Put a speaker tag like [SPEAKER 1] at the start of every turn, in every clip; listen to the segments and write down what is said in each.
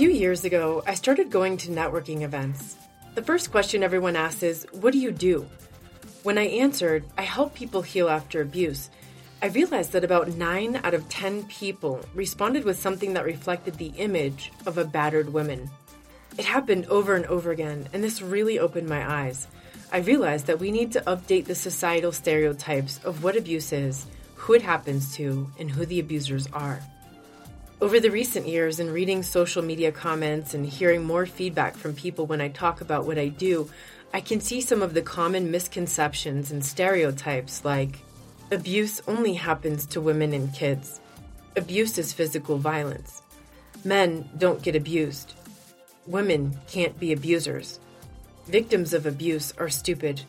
[SPEAKER 1] few years ago, I started going to networking events. The first question everyone asks is, What do you do? When I answered, I help people heal after abuse, I realized that about 9 out of 10 people responded with something that reflected the image of a battered woman. It happened over and over again, and this really opened my eyes. I realized that we need to update the societal stereotypes of what abuse is, who it happens to, and who the abusers are. Over the recent years, in reading social media comments and hearing more feedback from people when I talk about what I do, I can see some of the common misconceptions and stereotypes like abuse only happens to women and kids, abuse is physical violence, men don't get abused, women can't be abusers, victims of abuse are stupid,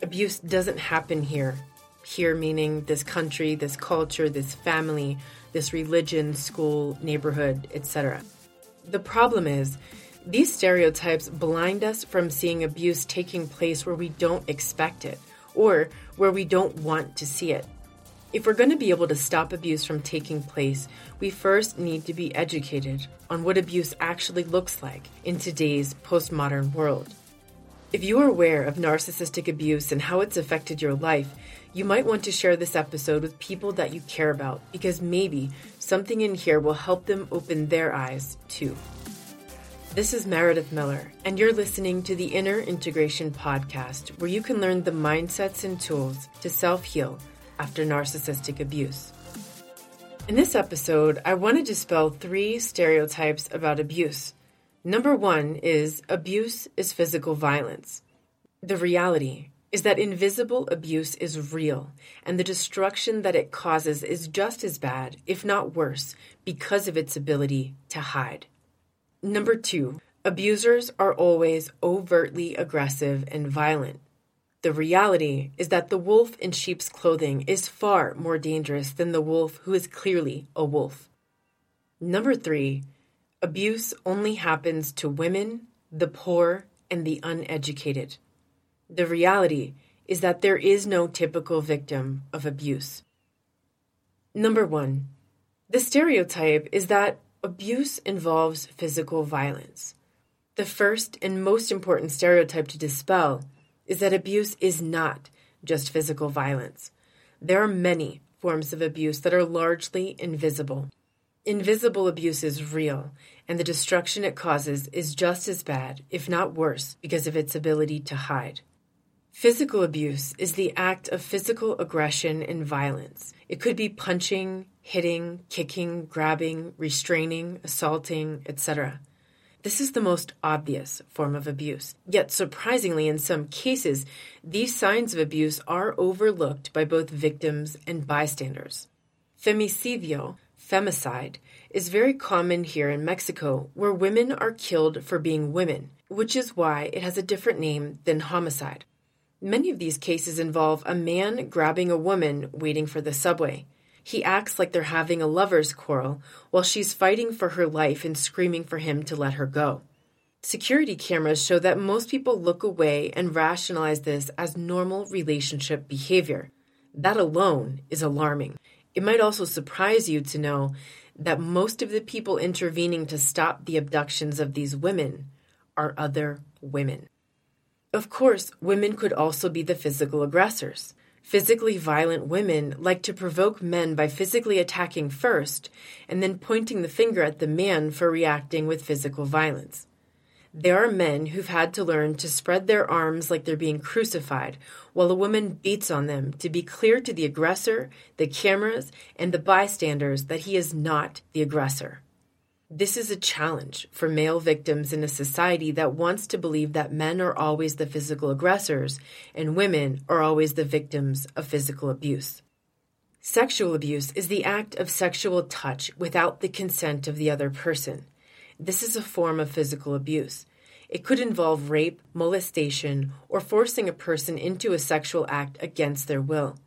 [SPEAKER 1] abuse doesn't happen here. Here, meaning this country, this culture, this family, this religion, school, neighborhood, etc. The problem is, these stereotypes blind us from seeing abuse taking place where we don't expect it or where we don't want to see it. If we're going to be able to stop abuse from taking place, we first need to be educated on what abuse actually looks like in today's postmodern world. If you are aware of narcissistic abuse and how it's affected your life, you might want to share this episode with people that you care about because maybe something in here will help them open their eyes too. This is Meredith Miller, and you're listening to the Inner Integration Podcast, where you can learn the mindsets and tools to self heal after narcissistic abuse. In this episode, I want to dispel three stereotypes about abuse. Number one is abuse is physical violence. The reality is that invisible abuse is real, and the destruction that it causes is just as bad, if not worse, because of its ability to hide. Number two, abusers are always overtly aggressive and violent. The reality is that the wolf in sheep's clothing is far more dangerous than the wolf who is clearly a wolf. Number three, abuse only happens to women, the poor, and the uneducated. The reality is that there is no typical victim of abuse. Number one, the stereotype is that abuse involves physical violence. The first and most important stereotype to dispel is that abuse is not just physical violence. There are many forms of abuse that are largely invisible. Invisible abuse is real, and the destruction it causes is just as bad, if not worse, because of its ability to hide. Physical abuse is the act of physical aggression and violence. It could be punching, hitting, kicking, grabbing, restraining, assaulting, etc. This is the most obvious form of abuse. Yet, surprisingly, in some cases, these signs of abuse are overlooked by both victims and bystanders. Femicidio, femicide, is very common here in Mexico, where women are killed for being women, which is why it has a different name than homicide. Many of these cases involve a man grabbing a woman waiting for the subway. He acts like they're having a lover's quarrel while she's fighting for her life and screaming for him to let her go. Security cameras show that most people look away and rationalize this as normal relationship behavior. That alone is alarming. It might also surprise you to know that most of the people intervening to stop the abductions of these women are other women. Of course, women could also be the physical aggressors. Physically violent women like to provoke men by physically attacking first and then pointing the finger at the man for reacting with physical violence. There are men who've had to learn to spread their arms like they're being crucified while a woman beats on them to be clear to the aggressor, the cameras, and the bystanders that he is not the aggressor. This is a challenge for male victims in a society that wants to believe that men are always the physical aggressors and women are always the victims of physical abuse. Sexual abuse is the act of sexual touch without the consent of the other person. This is a form of physical abuse. It could involve rape, molestation, or forcing a person into a sexual act against their will.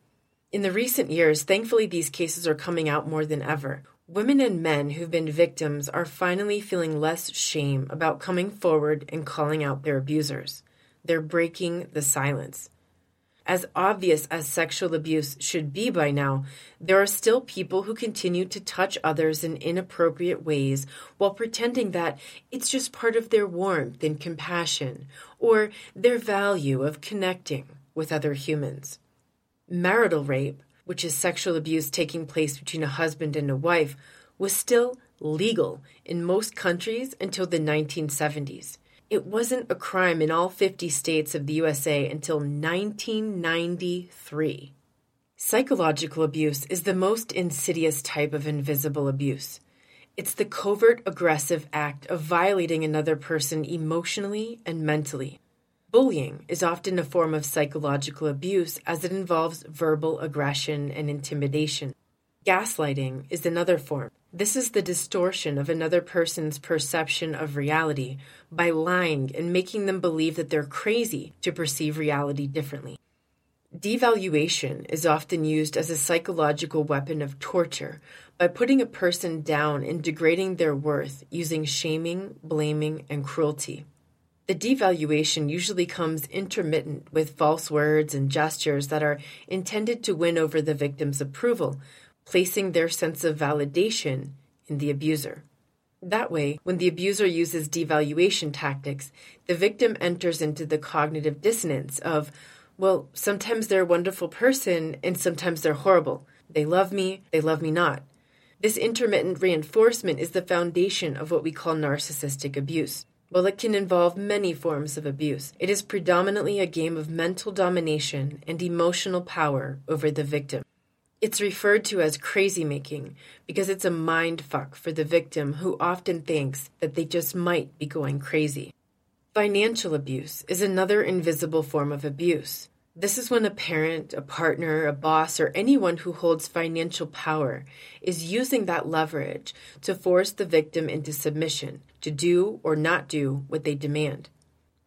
[SPEAKER 1] In the recent years, thankfully, these cases are coming out more than ever. Women and men who've been victims are finally feeling less shame about coming forward and calling out their abusers. They're breaking the silence. As obvious as sexual abuse should be by now, there are still people who continue to touch others in inappropriate ways while pretending that it's just part of their warmth and compassion or their value of connecting with other humans. Marital rape, which is sexual abuse taking place between a husband and a wife, was still legal in most countries until the 1970s. It wasn't a crime in all 50 states of the USA until 1993. Psychological abuse is the most insidious type of invisible abuse. It's the covert aggressive act of violating another person emotionally and mentally. Bullying is often a form of psychological abuse as it involves verbal aggression and intimidation. Gaslighting is another form. This is the distortion of another person's perception of reality by lying and making them believe that they're crazy to perceive reality differently. Devaluation is often used as a psychological weapon of torture by putting a person down and degrading their worth using shaming, blaming, and cruelty. The devaluation usually comes intermittent with false words and gestures that are intended to win over the victim's approval, placing their sense of validation in the abuser. That way, when the abuser uses devaluation tactics, the victim enters into the cognitive dissonance of, well, sometimes they're a wonderful person and sometimes they're horrible. They love me, they love me not. This intermittent reinforcement is the foundation of what we call narcissistic abuse. While it can involve many forms of abuse, it is predominantly a game of mental domination and emotional power over the victim. It's referred to as crazy making because it's a mind fuck for the victim who often thinks that they just might be going crazy. Financial abuse is another invisible form of abuse. This is when a parent, a partner, a boss, or anyone who holds financial power is using that leverage to force the victim into submission, to do or not do what they demand.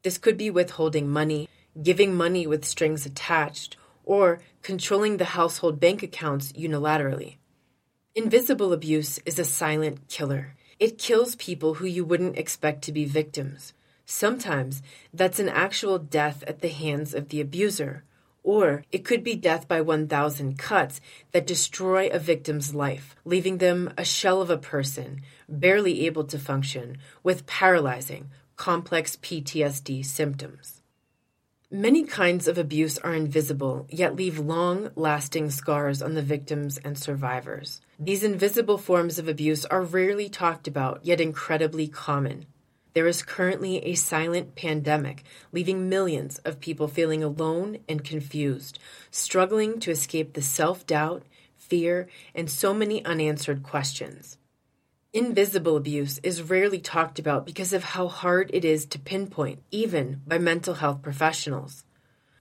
[SPEAKER 1] This could be withholding money, giving money with strings attached, or controlling the household bank accounts unilaterally. Invisible abuse is a silent killer. It kills people who you wouldn't expect to be victims. Sometimes that's an actual death at the hands of the abuser, or it could be death by 1,000 cuts that destroy a victim's life, leaving them a shell of a person, barely able to function, with paralyzing, complex PTSD symptoms. Many kinds of abuse are invisible, yet leave long lasting scars on the victims and survivors. These invisible forms of abuse are rarely talked about, yet incredibly common. There is currently a silent pandemic, leaving millions of people feeling alone and confused, struggling to escape the self doubt, fear, and so many unanswered questions. Invisible abuse is rarely talked about because of how hard it is to pinpoint, even by mental health professionals.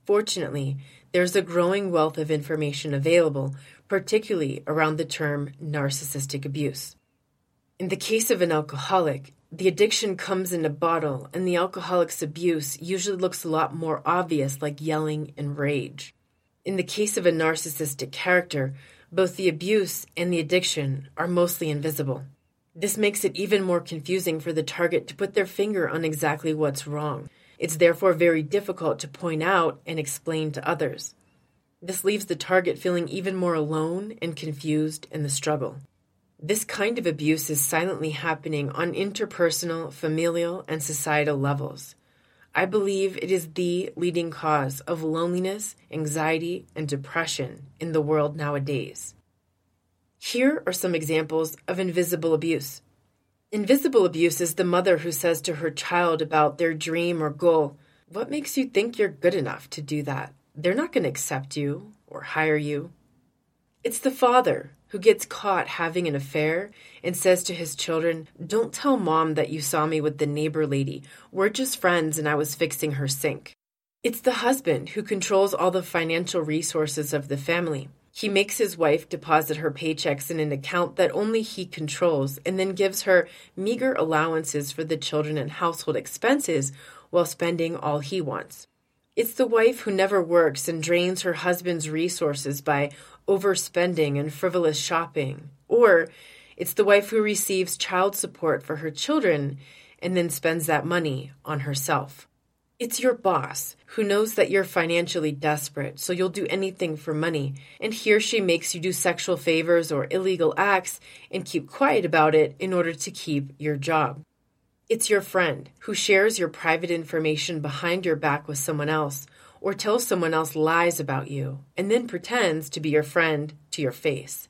[SPEAKER 1] Fortunately, there's a growing wealth of information available, particularly around the term narcissistic abuse. In the case of an alcoholic, the addiction comes in a bottle, and the alcoholic's abuse usually looks a lot more obvious, like yelling and rage. In the case of a narcissistic character, both the abuse and the addiction are mostly invisible. This makes it even more confusing for the target to put their finger on exactly what's wrong. It's therefore very difficult to point out and explain to others. This leaves the target feeling even more alone and confused in the struggle. This kind of abuse is silently happening on interpersonal, familial, and societal levels. I believe it is the leading cause of loneliness, anxiety, and depression in the world nowadays. Here are some examples of invisible abuse. Invisible abuse is the mother who says to her child about their dream or goal, What makes you think you're good enough to do that? They're not going to accept you or hire you. It's the father who gets caught having an affair and says to his children, Don't tell mom that you saw me with the neighbor lady. We're just friends and I was fixing her sink. It's the husband who controls all the financial resources of the family he makes his wife deposit her paychecks in an account that only he controls and then gives her meager allowances for the children and household expenses while spending all he wants. It's the wife who never works and drains her husband's resources by overspending and frivolous shopping. Or it's the wife who receives child support for her children and then spends that money on herself. It's your boss who knows that you're financially desperate, so you'll do anything for money, and he or she makes you do sexual favors or illegal acts and keep quiet about it in order to keep your job. It's your friend who shares your private information behind your back with someone else or tells someone else lies about you and then pretends to be your friend to your face.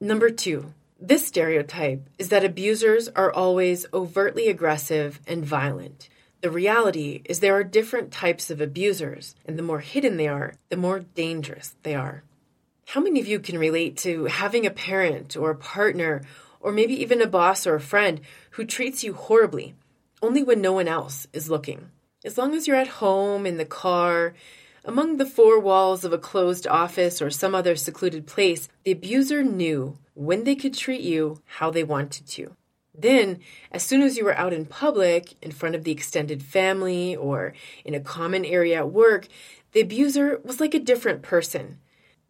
[SPEAKER 1] Number two, this stereotype is that abusers are always overtly aggressive and violent. The reality is there are different types of abusers, and the more hidden they are, the more dangerous they are. How many of you can relate to having a parent or a partner or maybe even a boss or a friend who treats you horribly, only when no one else is looking? As long as you're at home, in the car, among the four walls of a closed office or some other secluded place, the abuser knew when they could treat you how they wanted to. Then, as soon as you were out in public, in front of the extended family, or in a common area at work, the abuser was like a different person.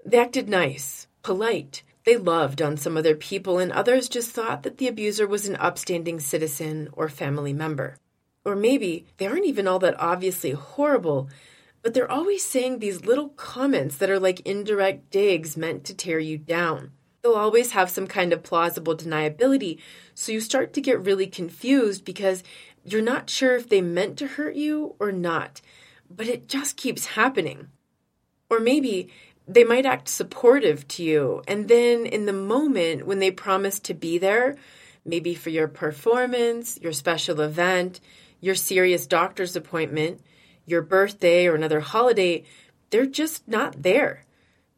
[SPEAKER 1] They acted nice, polite. They loved on some other people, and others just thought that the abuser was an upstanding citizen or family member. Or maybe they aren't even all that obviously horrible, but they're always saying these little comments that are like indirect digs meant to tear you down they'll always have some kind of plausible deniability. So you start to get really confused because you're not sure if they meant to hurt you or not, but it just keeps happening. Or maybe they might act supportive to you, and then in the moment when they promise to be there, maybe for your performance, your special event, your serious doctor's appointment, your birthday, or another holiday, they're just not there.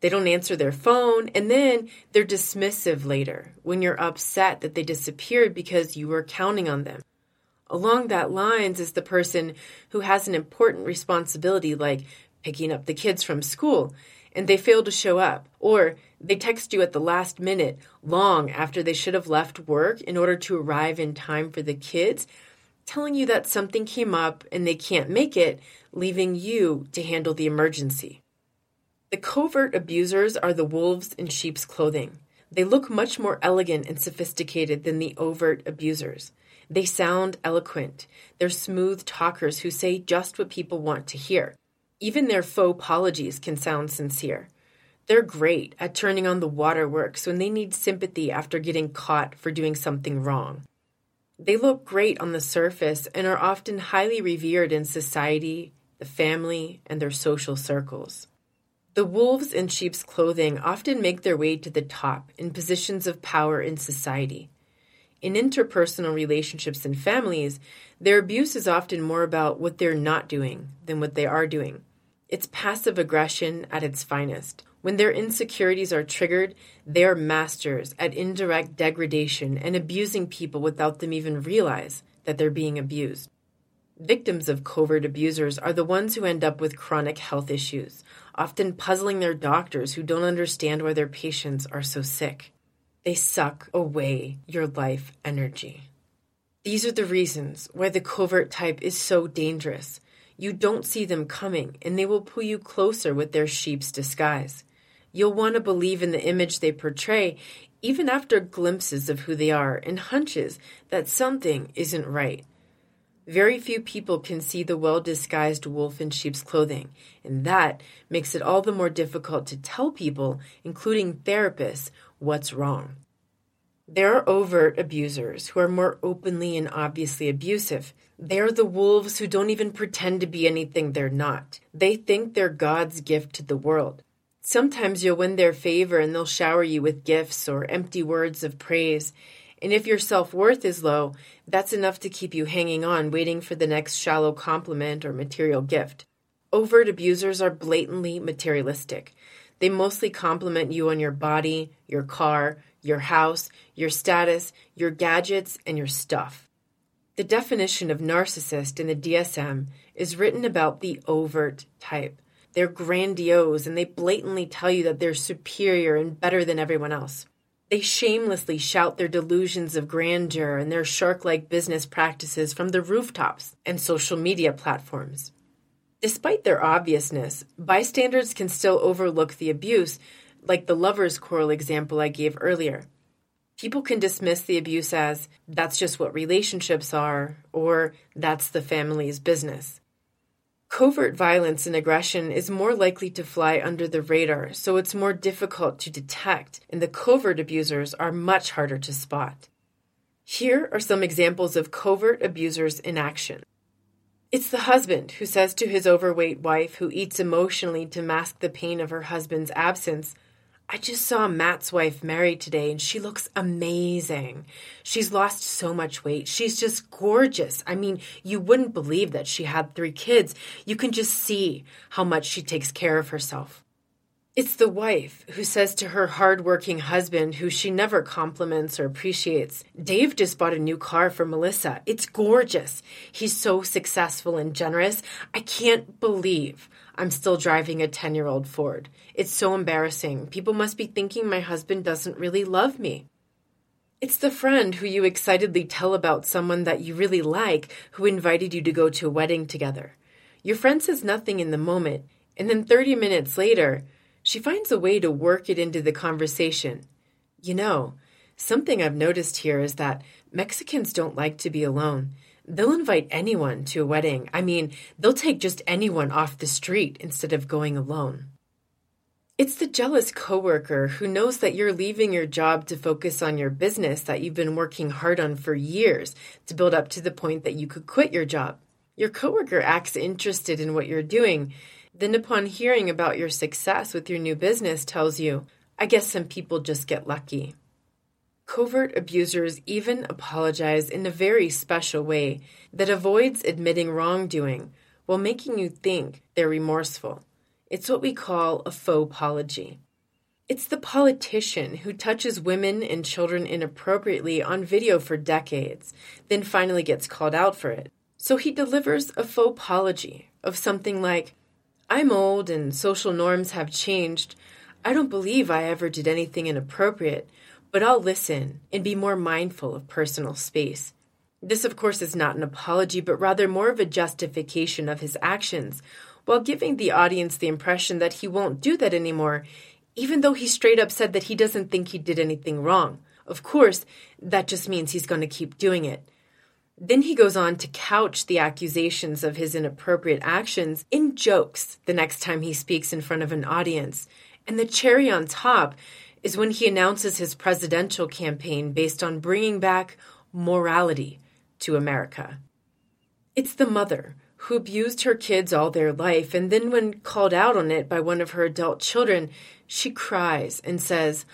[SPEAKER 1] They don't answer their phone, and then they're dismissive later when you're upset that they disappeared because you were counting on them. Along that lines is the person who has an important responsibility like picking up the kids from school and they fail to show up, or they text you at the last minute, long after they should have left work in order to arrive in time for the kids, telling you that something came up and they can't make it, leaving you to handle the emergency. The covert abusers are the wolves in sheep's clothing. They look much more elegant and sophisticated than the overt abusers. They sound eloquent. They're smooth talkers who say just what people want to hear. Even their faux apologies can sound sincere. They're great at turning on the waterworks when they need sympathy after getting caught for doing something wrong. They look great on the surface and are often highly revered in society, the family, and their social circles. The wolves in sheep's clothing often make their way to the top in positions of power in society. In interpersonal relationships and families, their abuse is often more about what they're not doing than what they are doing. It's passive aggression at its finest. When their insecurities are triggered, they are masters at indirect degradation and abusing people without them even realize that they're being abused. Victims of covert abusers are the ones who end up with chronic health issues, often puzzling their doctors who don't understand why their patients are so sick. They suck away your life energy. These are the reasons why the covert type is so dangerous. You don't see them coming, and they will pull you closer with their sheep's disguise. You'll want to believe in the image they portray, even after glimpses of who they are and hunches that something isn't right. Very few people can see the well disguised wolf in sheep's clothing, and that makes it all the more difficult to tell people, including therapists, what's wrong. There are overt abusers who are more openly and obviously abusive. They're the wolves who don't even pretend to be anything they're not. They think they're God's gift to the world. Sometimes you'll win their favor and they'll shower you with gifts or empty words of praise. And if your self worth is low, that's enough to keep you hanging on, waiting for the next shallow compliment or material gift. Overt abusers are blatantly materialistic. They mostly compliment you on your body, your car, your house, your status, your gadgets, and your stuff. The definition of narcissist in the DSM is written about the overt type. They're grandiose and they blatantly tell you that they're superior and better than everyone else. They shamelessly shout their delusions of grandeur and their shark like business practices from the rooftops and social media platforms. Despite their obviousness, bystanders can still overlook the abuse, like the lover's quarrel example I gave earlier. People can dismiss the abuse as that's just what relationships are, or that's the family's business. Covert violence and aggression is more likely to fly under the radar, so it's more difficult to detect, and the covert abusers are much harder to spot. Here are some examples of covert abusers in action. It's the husband who says to his overweight wife, who eats emotionally to mask the pain of her husband's absence, I just saw Matt's wife married today and she looks amazing. She's lost so much weight. She's just gorgeous. I mean, you wouldn't believe that she had three kids. You can just see how much she takes care of herself. It's the wife who says to her hardworking husband, who she never compliments or appreciates, Dave just bought a new car for Melissa. It's gorgeous. He's so successful and generous. I can't believe I'm still driving a 10 year old Ford. It's so embarrassing. People must be thinking my husband doesn't really love me. It's the friend who you excitedly tell about someone that you really like who invited you to go to a wedding together. Your friend says nothing in the moment, and then 30 minutes later, she finds a way to work it into the conversation. You know, something I've noticed here is that Mexicans don't like to be alone. They'll invite anyone to a wedding. I mean, they'll take just anyone off the street instead of going alone. It's the jealous coworker who knows that you're leaving your job to focus on your business that you've been working hard on for years to build up to the point that you could quit your job. Your coworker acts interested in what you're doing, then, upon hearing about your success with your new business, tells you, I guess some people just get lucky. Covert abusers even apologize in a very special way that avoids admitting wrongdoing while making you think they're remorseful. It's what we call a faux apology. It's the politician who touches women and children inappropriately on video for decades, then finally gets called out for it. So he delivers a faux apology of something like, I'm old and social norms have changed. I don't believe I ever did anything inappropriate, but I'll listen and be more mindful of personal space. This, of course, is not an apology, but rather more of a justification of his actions, while giving the audience the impression that he won't do that anymore, even though he straight up said that he doesn't think he did anything wrong. Of course, that just means he's going to keep doing it. Then he goes on to couch the accusations of his inappropriate actions in jokes the next time he speaks in front of an audience. And the cherry on top is when he announces his presidential campaign based on bringing back morality to America. It's the mother who abused her kids all their life, and then, when called out on it by one of her adult children, she cries and says,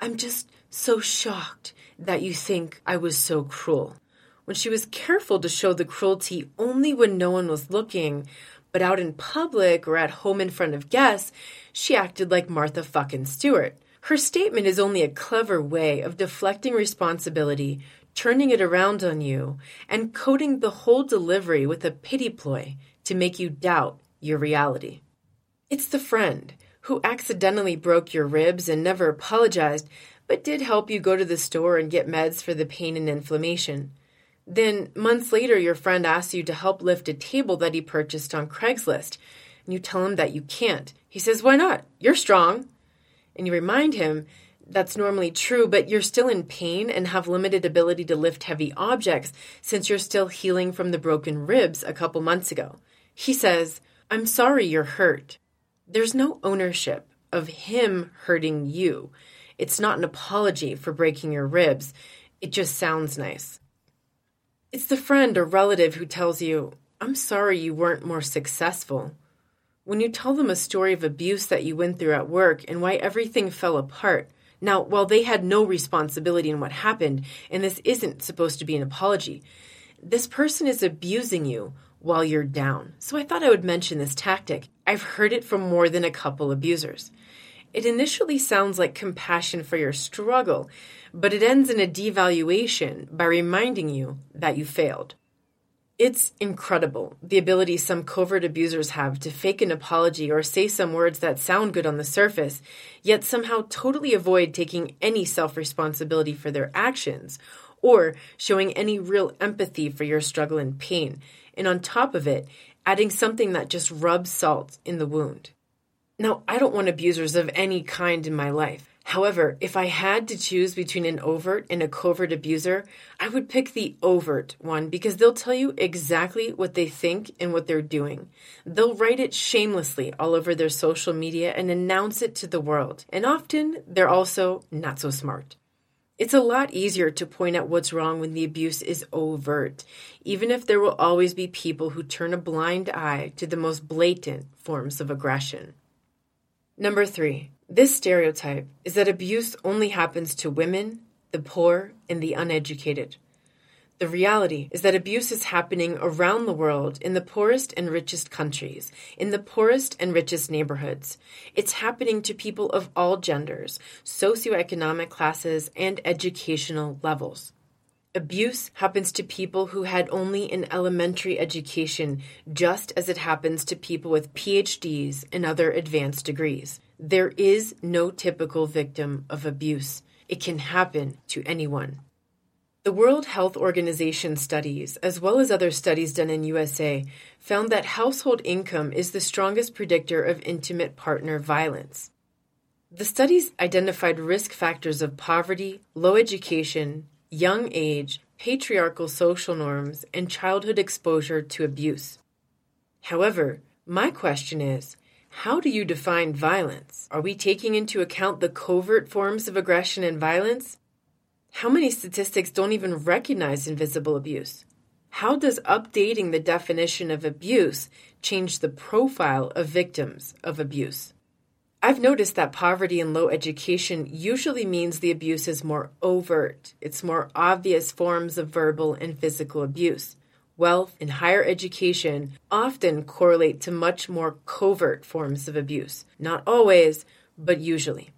[SPEAKER 1] I'm just so shocked that you think I was so cruel when she was careful to show the cruelty only when no one was looking, but out in public or at home in front of guests, she acted like Martha fucking Stewart. Her statement is only a clever way of deflecting responsibility, turning it around on you, and coating the whole delivery with a pity ploy to make you doubt your reality. It's the friend who accidentally broke your ribs and never apologized, but did help you go to the store and get meds for the pain and inflammation. Then, months later, your friend asks you to help lift a table that he purchased on Craigslist, and you tell him that you can't. He says, Why not? You're strong. And you remind him that's normally true, but you're still in pain and have limited ability to lift heavy objects since you're still healing from the broken ribs a couple months ago. He says, I'm sorry you're hurt. There's no ownership of him hurting you. It's not an apology for breaking your ribs. It just sounds nice. It's the friend or relative who tells you, I'm sorry you weren't more successful. When you tell them a story of abuse that you went through at work and why everything fell apart. Now, while they had no responsibility in what happened, and this isn't supposed to be an apology, this person is abusing you while you're down. So I thought I would mention this tactic. I've heard it from more than a couple abusers. It initially sounds like compassion for your struggle, but it ends in a devaluation by reminding you that you failed. It's incredible the ability some covert abusers have to fake an apology or say some words that sound good on the surface, yet somehow totally avoid taking any self responsibility for their actions or showing any real empathy for your struggle and pain, and on top of it, adding something that just rubs salt in the wound. Now, I don't want abusers of any kind in my life. However, if I had to choose between an overt and a covert abuser, I would pick the overt one because they'll tell you exactly what they think and what they're doing. They'll write it shamelessly all over their social media and announce it to the world. And often, they're also not so smart. It's a lot easier to point out what's wrong when the abuse is overt, even if there will always be people who turn a blind eye to the most blatant forms of aggression. Number three, this stereotype is that abuse only happens to women, the poor, and the uneducated. The reality is that abuse is happening around the world in the poorest and richest countries, in the poorest and richest neighborhoods. It's happening to people of all genders, socioeconomic classes, and educational levels. Abuse happens to people who had only an elementary education, just as it happens to people with PhDs and other advanced degrees. There is no typical victim of abuse. It can happen to anyone. The World Health Organization studies, as well as other studies done in USA, found that household income is the strongest predictor of intimate partner violence. The studies identified risk factors of poverty, low education, young age, patriarchal social norms, and childhood exposure to abuse. However, my question is how do you define violence? Are we taking into account the covert forms of aggression and violence? How many statistics don't even recognize invisible abuse? How does updating the definition of abuse change the profile of victims of abuse? I've noticed that poverty and low education usually means the abuse is more overt. It's more obvious forms of verbal and physical abuse. Wealth and higher education often correlate to much more covert forms of abuse. Not always, but usually.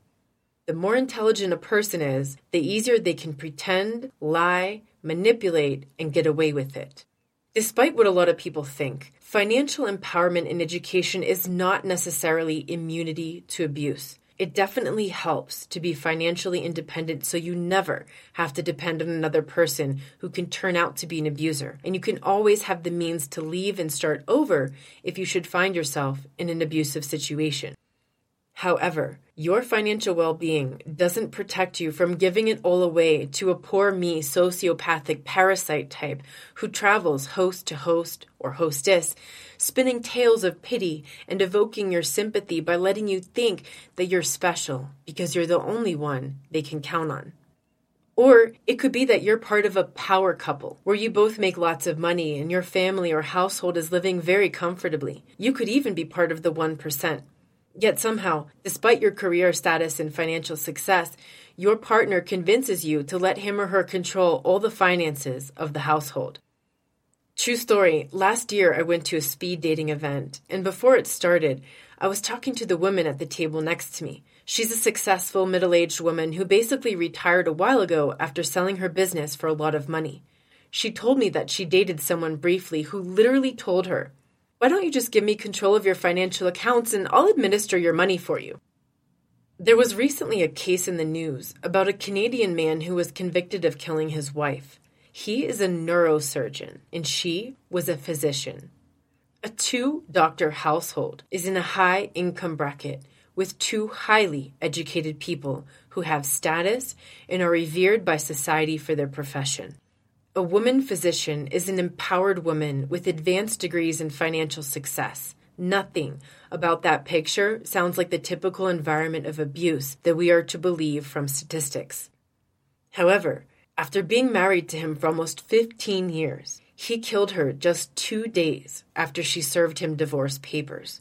[SPEAKER 1] The more intelligent a person is, the easier they can pretend, lie, manipulate, and get away with it. Despite what a lot of people think, financial empowerment in education is not necessarily immunity to abuse. It definitely helps to be financially independent so you never have to depend on another person who can turn out to be an abuser. And you can always have the means to leave and start over if you should find yourself in an abusive situation. However, your financial well being doesn't protect you from giving it all away to a poor me sociopathic parasite type who travels host to host or hostess, spinning tales of pity and evoking your sympathy by letting you think that you're special because you're the only one they can count on. Or it could be that you're part of a power couple where you both make lots of money and your family or household is living very comfortably. You could even be part of the 1%. Yet somehow, despite your career status and financial success, your partner convinces you to let him or her control all the finances of the household. True story, last year I went to a speed dating event, and before it started, I was talking to the woman at the table next to me. She's a successful middle aged woman who basically retired a while ago after selling her business for a lot of money. She told me that she dated someone briefly who literally told her why don't you just give me control of your financial accounts and I'll administer your money for you? There was recently a case in the news about a Canadian man who was convicted of killing his wife. He is a neurosurgeon and she was a physician. A two doctor household is in a high income bracket with two highly educated people who have status and are revered by society for their profession. A woman physician is an empowered woman with advanced degrees in financial success. Nothing about that picture sounds like the typical environment of abuse that we are to believe from statistics. However, after being married to him for almost 15 years, he killed her just two days after she served him divorce papers.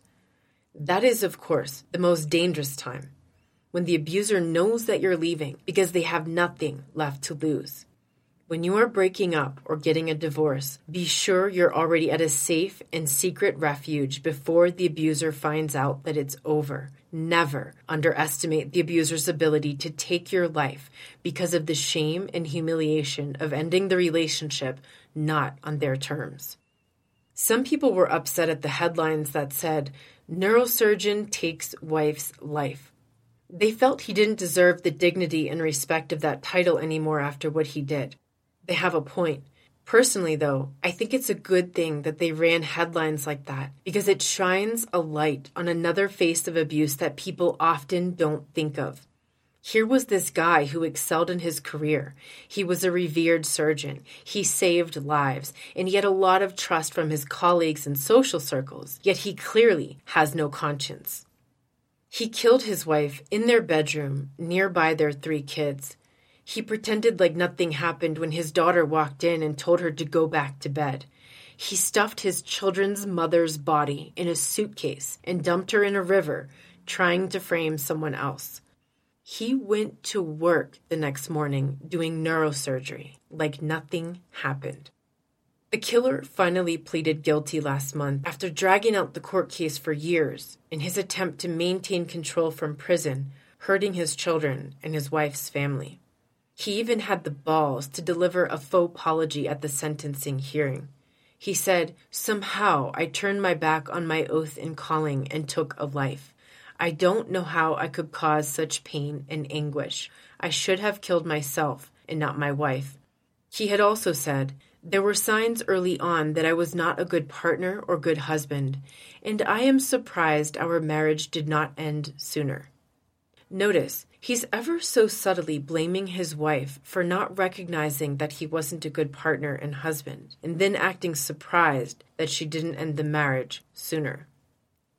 [SPEAKER 1] That is, of course, the most dangerous time when the abuser knows that you're leaving because they have nothing left to lose. When you are breaking up or getting a divorce, be sure you're already at a safe and secret refuge before the abuser finds out that it's over. Never underestimate the abuser's ability to take your life because of the shame and humiliation of ending the relationship not on their terms. Some people were upset at the headlines that said, Neurosurgeon takes wife's life. They felt he didn't deserve the dignity and respect of that title anymore after what he did they have a point. Personally, though, I think it's a good thing that they ran headlines like that because it shines a light on another face of abuse that people often don't think of. Here was this guy who excelled in his career. He was a revered surgeon. He saved lives, and he had a lot of trust from his colleagues and social circles, yet he clearly has no conscience. He killed his wife in their bedroom, nearby their three kids. He pretended like nothing happened when his daughter walked in and told her to go back to bed. He stuffed his children's mother's body in a suitcase and dumped her in a river, trying to frame someone else. He went to work the next morning doing neurosurgery like nothing happened. The killer finally pleaded guilty last month after dragging out the court case for years in his attempt to maintain control from prison, hurting his children and his wife's family. He even had the balls to deliver a faux apology at the sentencing hearing. He said, Somehow I turned my back on my oath in calling and took a life. I don't know how I could cause such pain and anguish. I should have killed myself and not my wife. He had also said, There were signs early on that I was not a good partner or good husband, and I am surprised our marriage did not end sooner. Notice, he's ever so subtly blaming his wife for not recognizing that he wasn't a good partner and husband, and then acting surprised that she didn't end the marriage sooner.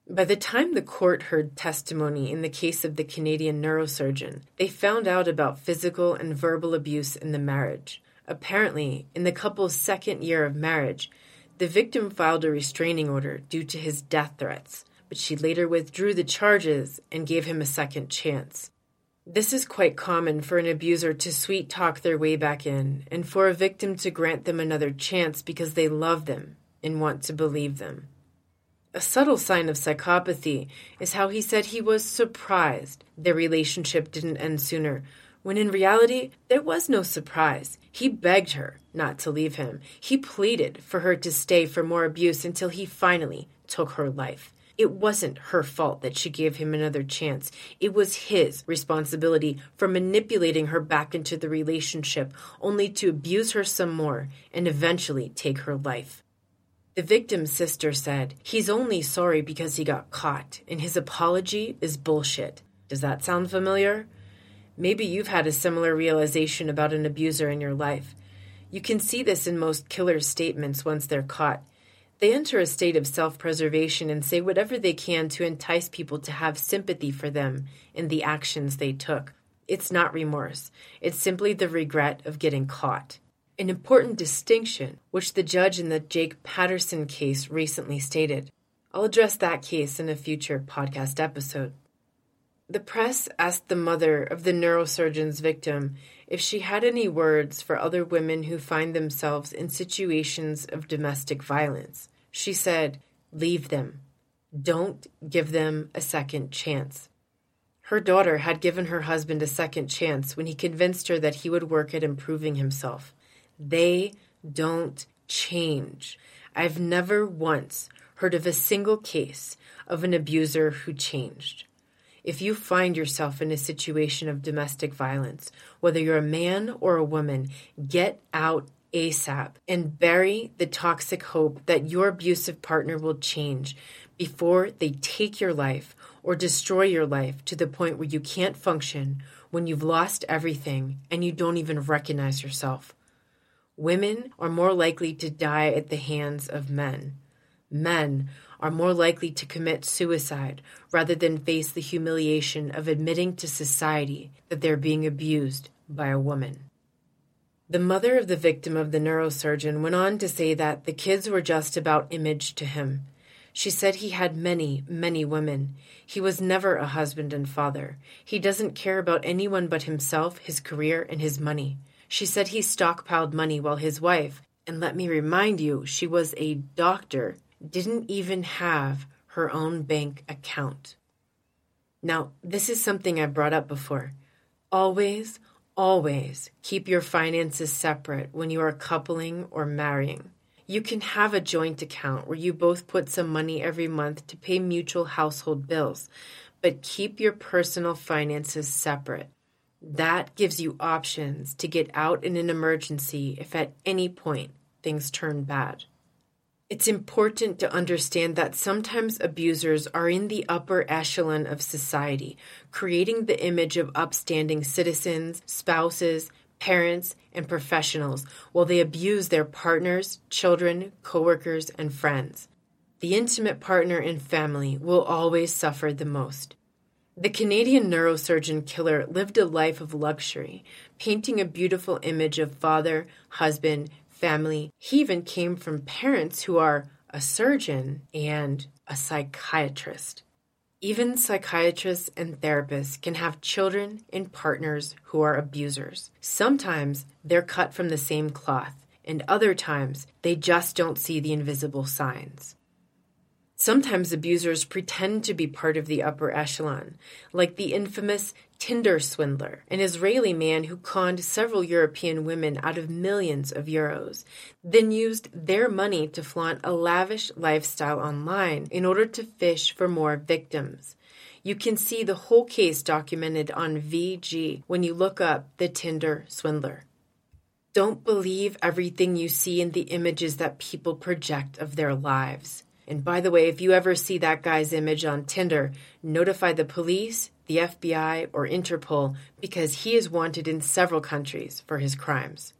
[SPEAKER 1] By the time the court heard testimony in the case of the Canadian neurosurgeon, they found out about physical and verbal abuse in the marriage. Apparently, in the couple's second year of marriage, the victim filed a restraining order due to his death threats, but she later withdrew the charges and gave him a second chance. This is quite common for an abuser to sweet talk their way back in, and for a victim to grant them another chance because they love them and want to believe them. A subtle sign of psychopathy is how he said he was surprised their relationship didn't end sooner, when in reality, there was no surprise. He begged her not to leave him. He pleaded for her to stay for more abuse until he finally took her life. It wasn't her fault that she gave him another chance. It was his responsibility for manipulating her back into the relationship, only to abuse her some more and eventually take her life. The victim's sister said, He's only sorry because he got caught, and his apology is bullshit. Does that sound familiar? Maybe you've had a similar realization about an abuser in your life. You can see this in most killers' statements once they're caught. They enter a state of self preservation and say whatever they can to entice people to have sympathy for them in the actions they took. It's not remorse, it's simply the regret of getting caught an important distinction which the judge in the Jake Patterson case recently stated. I'll address that case in a future podcast episode. The press asked the mother of the neurosurgeon's victim if she had any words for other women who find themselves in situations of domestic violence. She said, Leave them. Don't give them a second chance. Her daughter had given her husband a second chance when he convinced her that he would work at improving himself. They don't change. I've never once heard of a single case of an abuser who changed. If you find yourself in a situation of domestic violence, whether you're a man or a woman, get out ASAP and bury the toxic hope that your abusive partner will change before they take your life or destroy your life to the point where you can't function when you've lost everything and you don't even recognize yourself. Women are more likely to die at the hands of men. Men are more likely to commit suicide rather than face the humiliation of admitting to society that they're being abused by a woman. The mother of the victim of the neurosurgeon went on to say that the kids were just about image to him. She said he had many, many women. He was never a husband and father. He doesn't care about anyone but himself, his career, and his money. She said he stockpiled money while his wife, and let me remind you, she was a doctor, didn't even have her own bank account. Now, this is something I've brought up before. Always, always keep your finances separate when you are coupling or marrying. You can have a joint account where you both put some money every month to pay mutual household bills, but keep your personal finances separate. That gives you options to get out in an emergency if at any point things turn bad. It's important to understand that sometimes abusers are in the upper echelon of society, creating the image of upstanding citizens, spouses, parents, and professionals while they abuse their partners, children, coworkers, and friends. The intimate partner and family will always suffer the most. The Canadian neurosurgeon killer lived a life of luxury, painting a beautiful image of father, husband, family. He even came from parents who are a surgeon and a psychiatrist. Even psychiatrists and therapists can have children and partners who are abusers. Sometimes they're cut from the same cloth, and other times they just don't see the invisible signs. Sometimes abusers pretend to be part of the upper echelon, like the infamous Tinder swindler, an Israeli man who conned several European women out of millions of euros, then used their money to flaunt a lavish lifestyle online in order to fish for more victims. You can see the whole case documented on VG when you look up the Tinder swindler. Don't believe everything you see in the images that people project of their lives. And by the way, if you ever see that guy's image on Tinder, notify the police, the FBI, or Interpol because he is wanted in several countries for his crimes.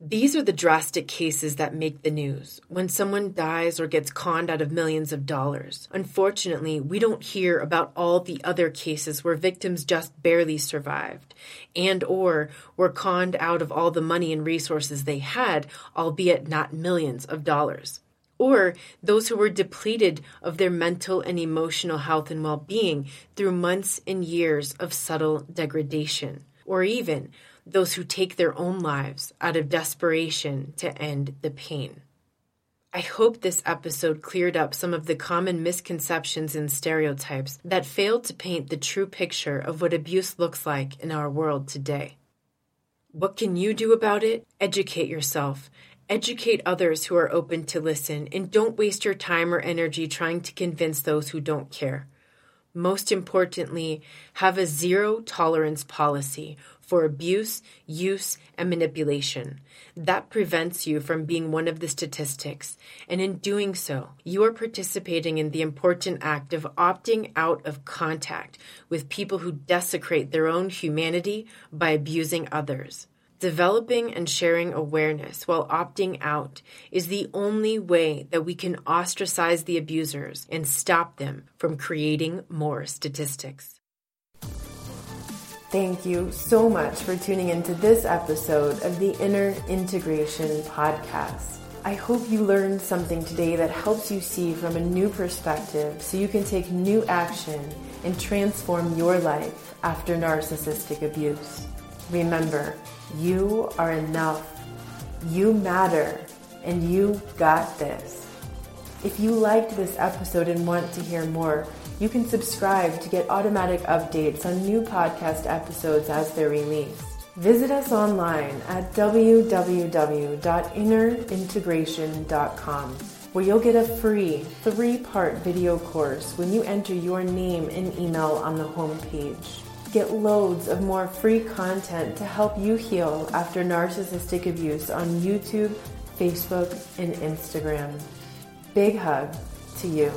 [SPEAKER 1] These are the drastic cases that make the news when someone dies or gets conned out of millions of dollars. Unfortunately, we don't hear about all the other cases where victims just barely survived and or were conned out of all the money and resources they had, albeit not millions of dollars or those who were depleted of their mental and emotional health and well being through months and years of subtle degradation, or even those who take their own lives out of desperation to end the pain. I hope this episode cleared up some of the common misconceptions and stereotypes that fail to paint the true picture of what abuse looks like in our world today. What can you do about it? Educate yourself Educate others who are open to listen and don't waste your time or energy trying to convince those who don't care. Most importantly, have a zero tolerance policy for abuse, use, and manipulation. That prevents you from being one of the statistics, and in doing so, you are participating in the important act of opting out of contact with people who desecrate their own humanity by abusing others. Developing and sharing awareness while opting out is the only way that we can ostracize the abusers and stop them from creating more statistics. Thank you so much for tuning into this episode of the Inner Integration Podcast. I hope you learned something today that helps you see from a new perspective so you can take new action and transform your life after narcissistic abuse. Remember, you are enough. You matter. And you got this. If you liked this episode and want to hear more, you can subscribe to get automatic updates on new podcast episodes as they're released. Visit us online at www.innerintegration.com where you'll get a free three part video course when you enter your name and email on the homepage. Get loads of more free content to help you heal after narcissistic abuse on YouTube, Facebook, and Instagram. Big hug to you.